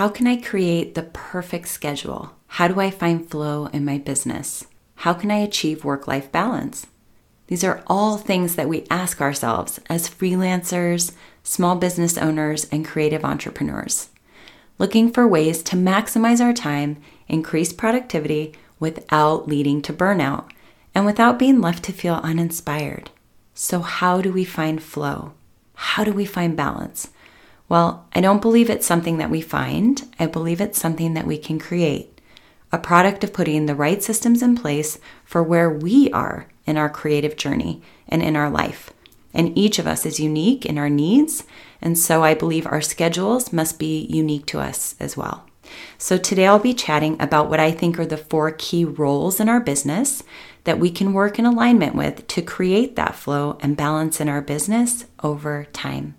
How can I create the perfect schedule? How do I find flow in my business? How can I achieve work life balance? These are all things that we ask ourselves as freelancers, small business owners, and creative entrepreneurs, looking for ways to maximize our time, increase productivity without leading to burnout, and without being left to feel uninspired. So, how do we find flow? How do we find balance? Well, I don't believe it's something that we find. I believe it's something that we can create. A product of putting the right systems in place for where we are in our creative journey and in our life. And each of us is unique in our needs. And so I believe our schedules must be unique to us as well. So today I'll be chatting about what I think are the four key roles in our business that we can work in alignment with to create that flow and balance in our business over time.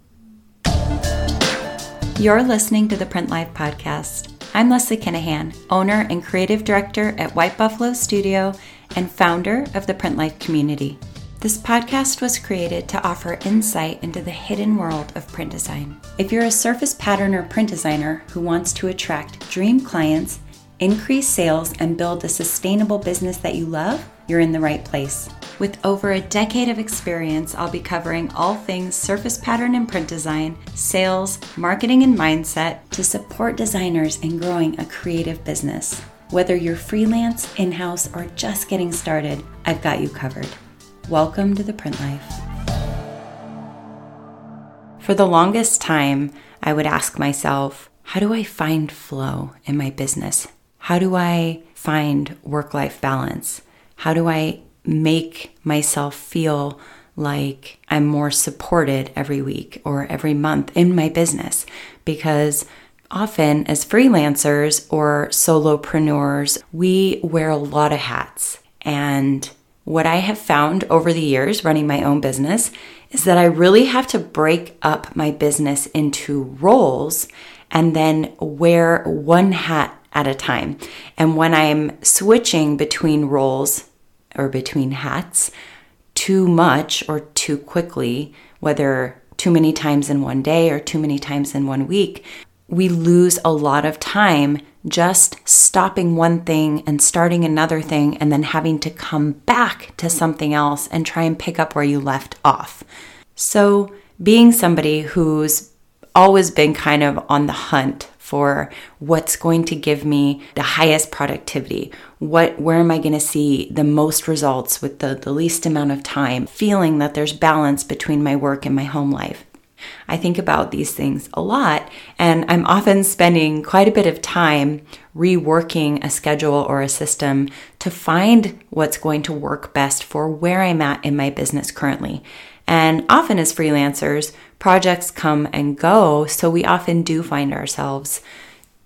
You're listening to the Print Life podcast. I'm Leslie Kinahan, owner and creative director at White Buffalo Studio and founder of the Print Life community. This podcast was created to offer insight into the hidden world of print design. If you're a surface pattern or print designer who wants to attract dream clients, increase sales, and build a sustainable business that you love, you're in the right place. With over a decade of experience, I'll be covering all things surface pattern and print design, sales, marketing, and mindset to support designers in growing a creative business. Whether you're freelance, in house, or just getting started, I've got you covered. Welcome to the print life. For the longest time, I would ask myself, how do I find flow in my business? How do I find work life balance? How do I make myself feel like I'm more supported every week or every month in my business? Because often as freelancers or solopreneurs, we wear a lot of hats. And what I have found over the years running my own business is that I really have to break up my business into roles and then wear one hat at a time. And when I'm switching between roles or between hats too much or too quickly, whether too many times in one day or too many times in one week, we lose a lot of time just stopping one thing and starting another thing and then having to come back to something else and try and pick up where you left off. So, being somebody who's always been kind of on the hunt for what's going to give me the highest productivity what where am i going to see the most results with the, the least amount of time feeling that there's balance between my work and my home life I think about these things a lot, and I'm often spending quite a bit of time reworking a schedule or a system to find what's going to work best for where I'm at in my business currently. And often, as freelancers, projects come and go, so we often do find ourselves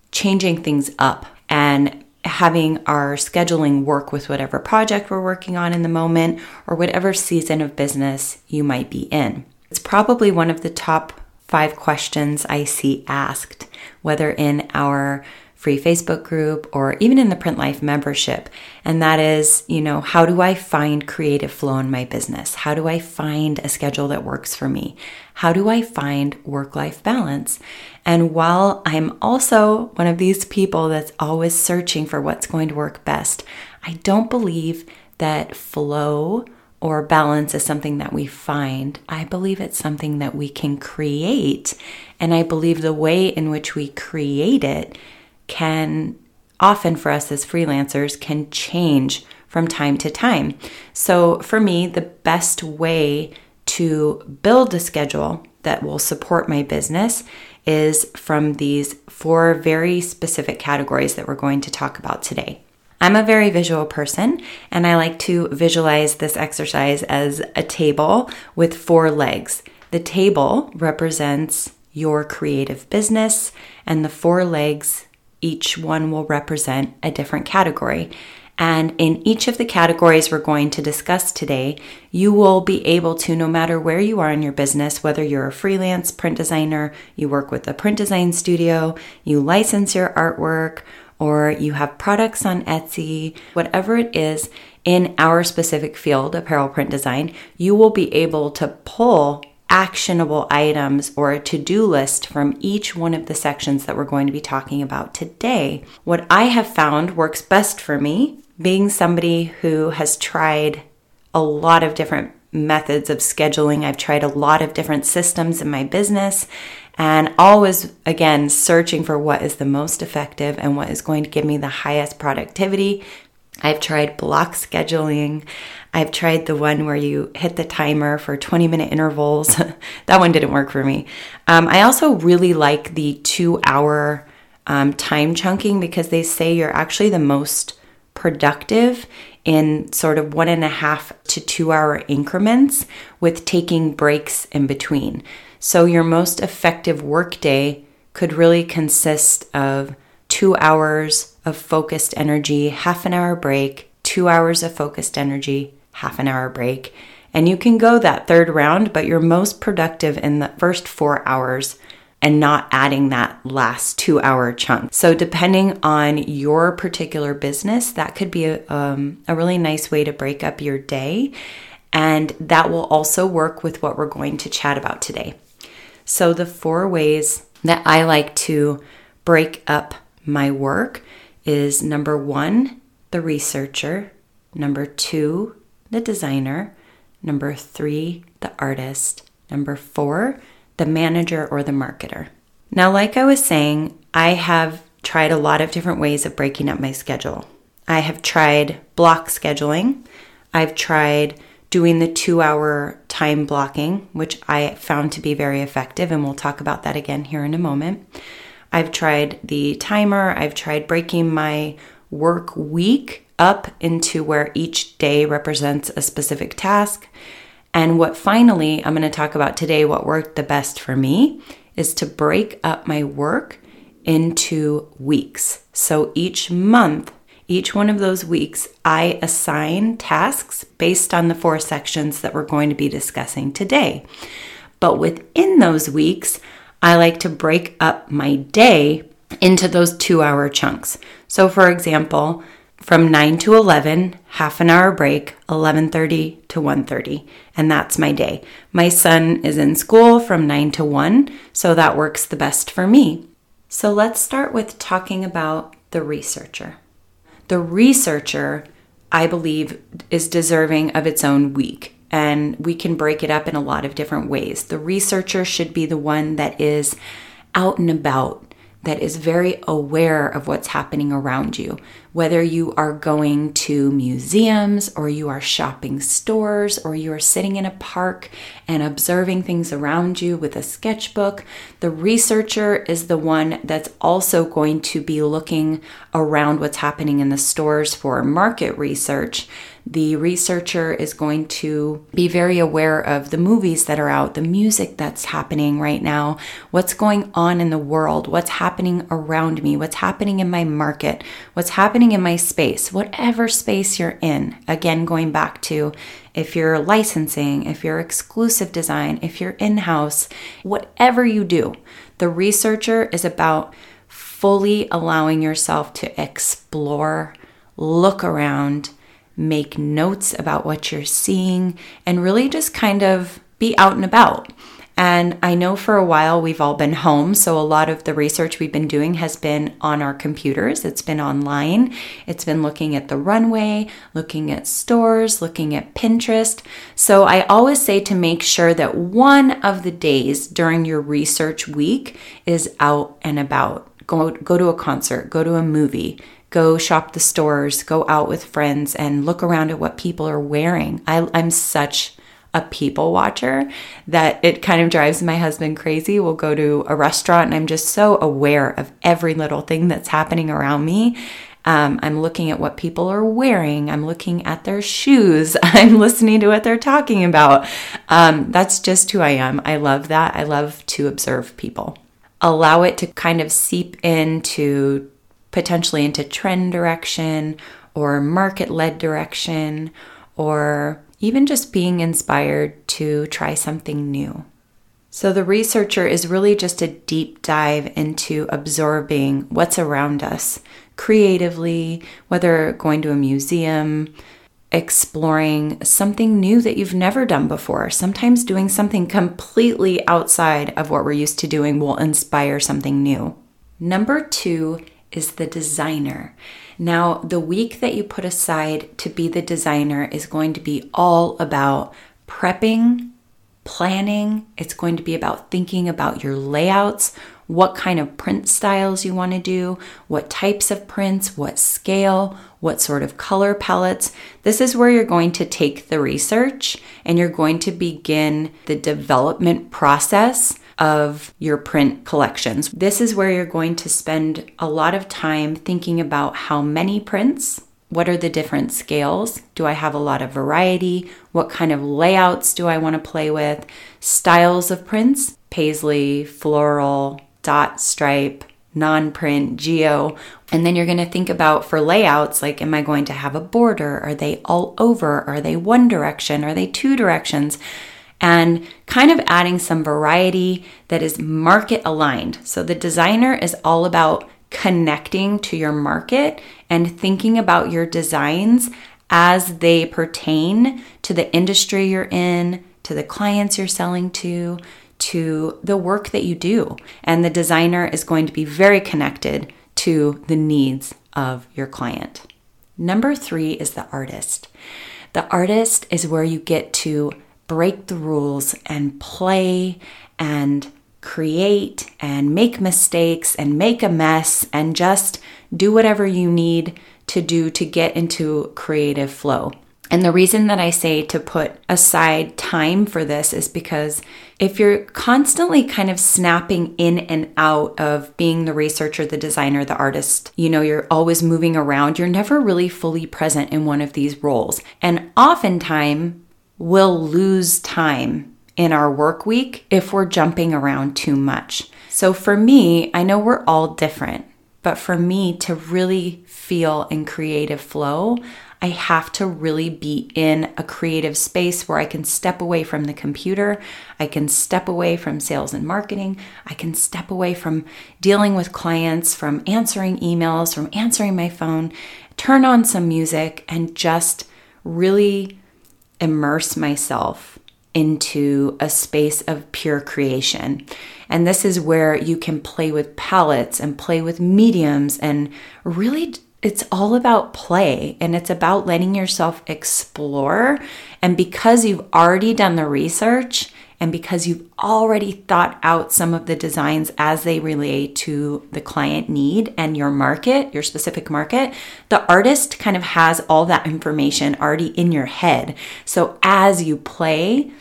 changing things up and having our scheduling work with whatever project we're working on in the moment or whatever season of business you might be in. It's probably one of the top five questions I see asked, whether in our free Facebook group or even in the Print Life membership. And that is, you know, how do I find creative flow in my business? How do I find a schedule that works for me? How do I find work life balance? And while I'm also one of these people that's always searching for what's going to work best, I don't believe that flow or balance is something that we find. I believe it's something that we can create. And I believe the way in which we create it can often, for us as freelancers, can change from time to time. So, for me, the best way to build a schedule that will support my business is from these four very specific categories that we're going to talk about today. I'm a very visual person, and I like to visualize this exercise as a table with four legs. The table represents your creative business, and the four legs, each one will represent a different category. And in each of the categories we're going to discuss today, you will be able to, no matter where you are in your business, whether you're a freelance print designer, you work with a print design studio, you license your artwork, or you have products on Etsy, whatever it is in our specific field, apparel print design, you will be able to pull actionable items or a to do list from each one of the sections that we're going to be talking about today. What I have found works best for me, being somebody who has tried a lot of different methods of scheduling, I've tried a lot of different systems in my business. And always, again, searching for what is the most effective and what is going to give me the highest productivity I've tried block scheduling. I've tried the one where you hit the timer for 20 minute intervals. that one didn't work for me. Um, I also really like the two hour um, time chunking because they say you're actually the most productive in sort of one and a half to two hour increments with taking breaks in between. So your most effective workday could really consist of two hours of focused energy, half an hour break, two hours of focused energy, half an hour break. And you can go that third round, but you're most productive in the first four hours and not adding that last two hour chunk. So, depending on your particular business, that could be a, um, a really nice way to break up your day. And that will also work with what we're going to chat about today. So, the four ways that I like to break up my work is number one, the researcher, number two, the designer, number three, the artist, number four, the manager or the marketer. Now, like I was saying, I have tried a lot of different ways of breaking up my schedule. I have tried block scheduling. I've tried doing the two hour time blocking, which I found to be very effective, and we'll talk about that again here in a moment. I've tried the timer, I've tried breaking my work week up into where each day represents a specific task. And what finally I'm going to talk about today, what worked the best for me, is to break up my work into weeks. So each month, each one of those weeks, I assign tasks based on the four sections that we're going to be discussing today. But within those weeks, I like to break up my day into those two hour chunks. So, for example, from 9 to 11 half an hour break 11:30 to 1:30 and that's my day. My son is in school from 9 to 1, so that works the best for me. So let's start with talking about the researcher. The researcher, I believe, is deserving of its own week and we can break it up in a lot of different ways. The researcher should be the one that is out and about, that is very aware of what's happening around you. Whether you are going to museums or you are shopping stores or you are sitting in a park and observing things around you with a sketchbook, the researcher is the one that's also going to be looking around what's happening in the stores for market research. The researcher is going to be very aware of the movies that are out, the music that's happening right now, what's going on in the world, what's happening around me, what's happening in my market, what's happening in my space, whatever space you're in. Again, going back to if you're licensing, if you're exclusive design, if you're in house, whatever you do, the researcher is about fully allowing yourself to explore, look around, make notes about what you're seeing, and really just kind of be out and about. And I know for a while we've all been home, so a lot of the research we've been doing has been on our computers. It's been online. It's been looking at the runway, looking at stores, looking at Pinterest. So I always say to make sure that one of the days during your research week is out and about. Go, go to a concert, go to a movie, go shop the stores, go out with friends, and look around at what people are wearing. I, I'm such a people watcher that it kind of drives my husband crazy. We'll go to a restaurant and I'm just so aware of every little thing that's happening around me. Um, I'm looking at what people are wearing. I'm looking at their shoes. I'm listening to what they're talking about. Um, that's just who I am. I love that. I love to observe people. Allow it to kind of seep into potentially into trend direction or market led direction or even just being inspired to try something new. So, the researcher is really just a deep dive into absorbing what's around us creatively, whether going to a museum, exploring something new that you've never done before. Sometimes doing something completely outside of what we're used to doing will inspire something new. Number two is the designer. Now, the week that you put aside to be the designer is going to be all about prepping, planning. It's going to be about thinking about your layouts, what kind of print styles you want to do, what types of prints, what scale, what sort of color palettes. This is where you're going to take the research and you're going to begin the development process of your print collections. This is where you're going to spend a lot of time thinking about how many prints, what are the different scales? Do I have a lot of variety? What kind of layouts do I want to play with? Styles of prints, paisley, floral, dot, stripe, non print, geo. And then you're going to think about for layouts like, am I going to have a border? Are they all over? Are they one direction? Are they two directions? And kind of adding some variety that is market aligned. So the designer is all about connecting to your market and thinking about your designs as they pertain to the industry you're in, to the clients you're selling to, to the work that you do. And the designer is going to be very connected to the needs of your client. Number three is the artist. The artist is where you get to break the rules and play and create and make mistakes and make a mess and just do whatever you need to do to get into creative flow. And the reason that I say to put aside time for this is because if you're constantly kind of snapping in and out of being the researcher, the designer, the artist, you know, you're always moving around, you're never really fully present in one of these roles. And oftentimes, we'll lose time in our work week if we're jumping around too much. So for me, I know we're all different, but for me to really feel in creative flow, I have to really be in a creative space where I can step away from the computer. I can step away from sales and marketing. I can step away from dealing with clients, from answering emails, from answering my phone, turn on some music, and just really immerse myself into a space of pure creation. And this is where you can play with palettes and play with mediums and really it's all about play and it's about letting yourself explore. And because you've already done the research and because you've already thought out some of the designs as they relate to the client need and your market, your specific market, the artist kind of has all that information already in your head. So as you play,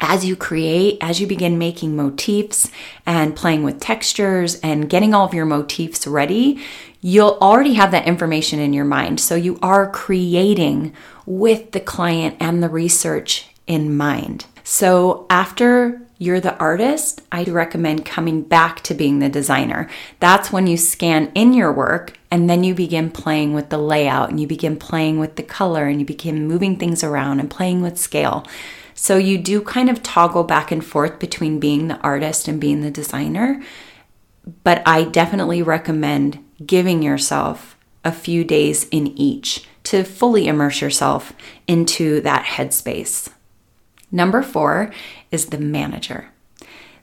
as you create, as you begin making motifs and playing with textures and getting all of your motifs ready, you'll already have that information in your mind. So you are creating with the client and the research in mind. So after you're the artist, I recommend coming back to being the designer. That's when you scan in your work and then you begin playing with the layout and you begin playing with the color and you begin moving things around and playing with scale. So you do kind of toggle back and forth between being the artist and being the designer. But I definitely recommend giving yourself a few days in each to fully immerse yourself into that headspace. Number four is the manager.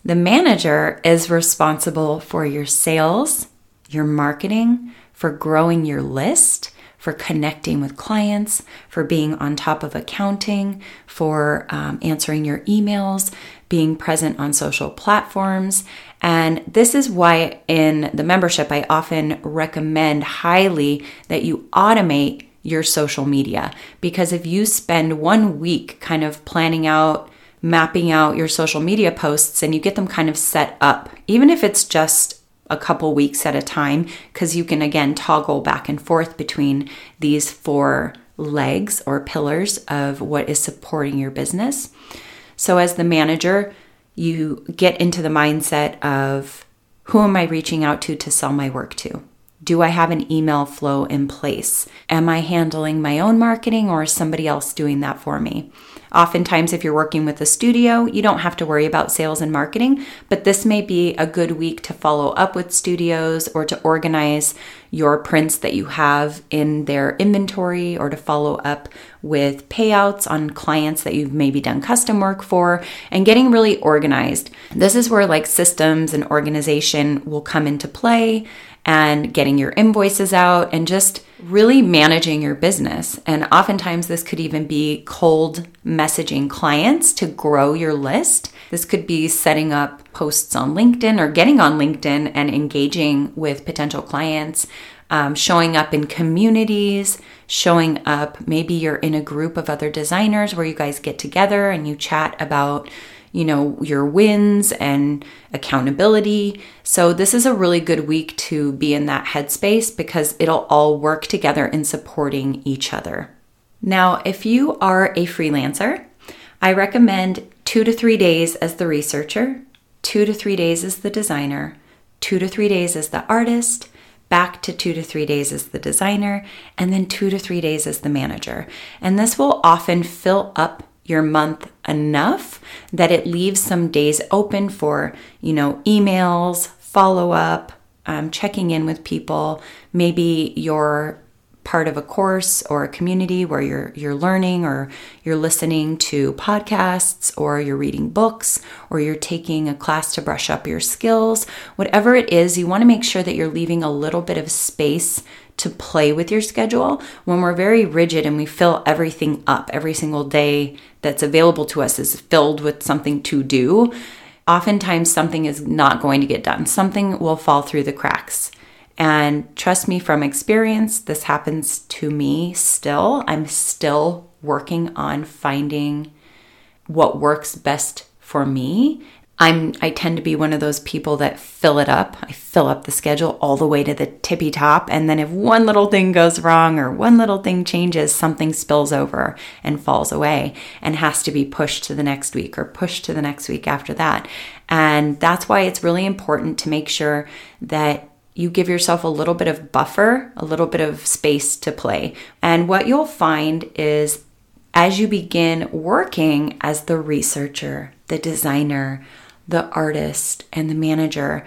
The manager is responsible for your sales, your marketing, for growing your list, for connecting with clients, for being on top of accounting, for um, answering your emails, being present on social platforms. And this is why in the membership, I often recommend highly that you automate your social media. Because if you spend one week kind of planning out, mapping out your social media posts and you get them kind of set up, even if it's just a couple weeks at a time because you can again toggle back and forth between these four legs or pillars of what is supporting your business. So, as the manager, you get into the mindset of who am I reaching out to to sell my work to? Do I have an email flow in place? Am I handling my own marketing or is somebody else doing that for me? Oftentimes, if you're working with a studio, you don't have to worry about sales and marketing, but this may be a good week to follow up with studios or to organize your prints that you have in their inventory or to follow up with payouts on clients that you've maybe done custom work for and getting really organized. This is where like systems and organization will come into play and getting your invoices out and just really managing your business. And oftentimes, this could even be cold messaging clients to grow your list. This could be setting up posts on LinkedIn or getting on LinkedIn and engaging with potential clients, um, showing up in communities, showing up. Maybe you're in a group of other designers where you guys get together and you chat about you know, your wins and accountability. So, this is a really good week to be in that headspace because it'll all work together in supporting each other. Now, if you are a freelancer, I recommend two to three days as the researcher, two to three days as the designer, two to three days as the artist, back to two to three days as the designer, and then two to three days as the manager. And this will often fill up your month enough that it leaves some days open for, you know, emails, follow up, um, checking in with people. Maybe you're part of a course or a community where you're you're learning or you're listening to podcasts or you're reading books or you're taking a class to brush up your skills. Whatever it is you want to make sure that you're leaving a little bit of space to play with your schedule. When we're very rigid and we fill everything up every single day that's available to us is filled with something to do oftentimes something is not going to get done. Something will fall through the cracks and trust me from experience this happens to me still i'm still working on finding what works best for me I'm I tend to be one of those people that fill it up. I fill up the schedule all the way to the tippy top and then if one little thing goes wrong or one little thing changes, something spills over and falls away and has to be pushed to the next week or pushed to the next week after that. And that's why it's really important to make sure that you give yourself a little bit of buffer, a little bit of space to play. And what you'll find is as you begin working as the researcher, the designer, the artist, and the manager,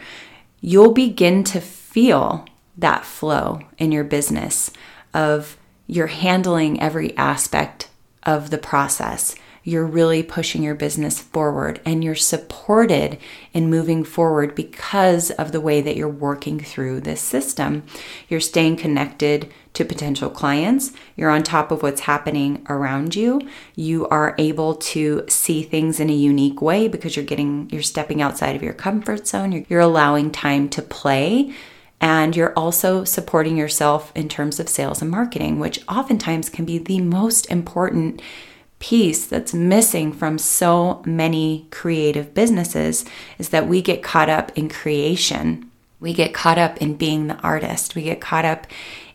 you'll begin to feel that flow in your business of you're handling every aspect of the process you're really pushing your business forward and you're supported in moving forward because of the way that you're working through this system. You're staying connected to potential clients, you're on top of what's happening around you. You are able to see things in a unique way because you're getting you're stepping outside of your comfort zone. You're, you're allowing time to play and you're also supporting yourself in terms of sales and marketing, which oftentimes can be the most important piece that's missing from so many creative businesses is that we get caught up in creation. We get caught up in being the artist. We get caught up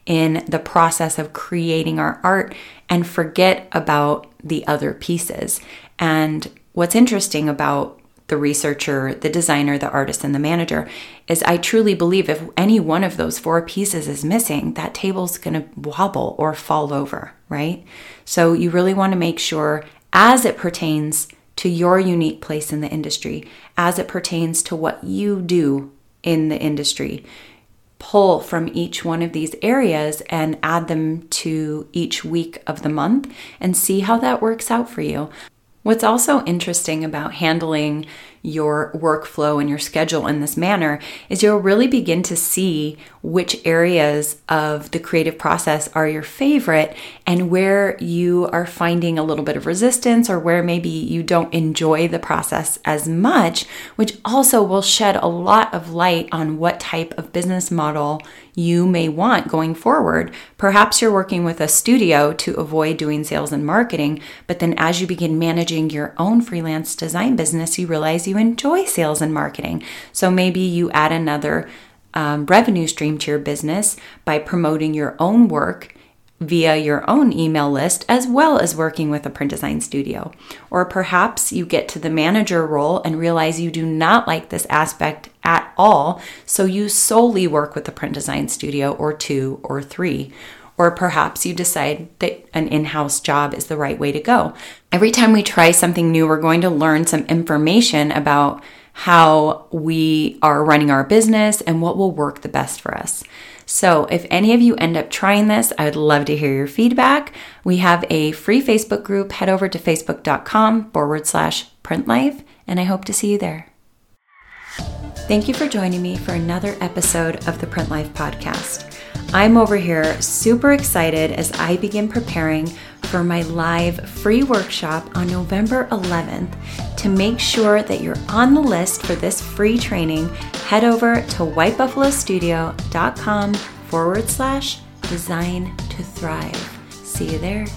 in the process of creating our art and forget about the other pieces. And what's interesting about the researcher, the designer, the artist, and the manager is I truly believe if any one of those four pieces is missing, that table's gonna wobble or fall over, right? So you really wanna make sure, as it pertains to your unique place in the industry, as it pertains to what you do in the industry, pull from each one of these areas and add them to each week of the month and see how that works out for you. What's also interesting about handling your workflow and your schedule in this manner is you'll really begin to see which areas of the creative process are your favorite and where you are finding a little bit of resistance or where maybe you don't enjoy the process as much, which also will shed a lot of light on what type of business model you may want going forward. Perhaps you're working with a studio to avoid doing sales and marketing, but then as you begin managing your own freelance design business, you realize enjoy sales and marketing. So maybe you add another um, revenue stream to your business by promoting your own work via your own email list as well as working with a print design studio. Or perhaps you get to the manager role and realize you do not like this aspect at all, so you solely work with a print design studio or two or three. Or perhaps you decide that an in house job is the right way to go. Every time we try something new, we're going to learn some information about how we are running our business and what will work the best for us. So, if any of you end up trying this, I would love to hear your feedback. We have a free Facebook group. Head over to facebook.com forward slash printlife, and I hope to see you there. Thank you for joining me for another episode of the Print Life Podcast. I'm over here super excited as I begin preparing for my live free workshop on November 11th. To make sure that you're on the list for this free training, head over to whitebuffalostudio.com forward slash design to thrive. See you there.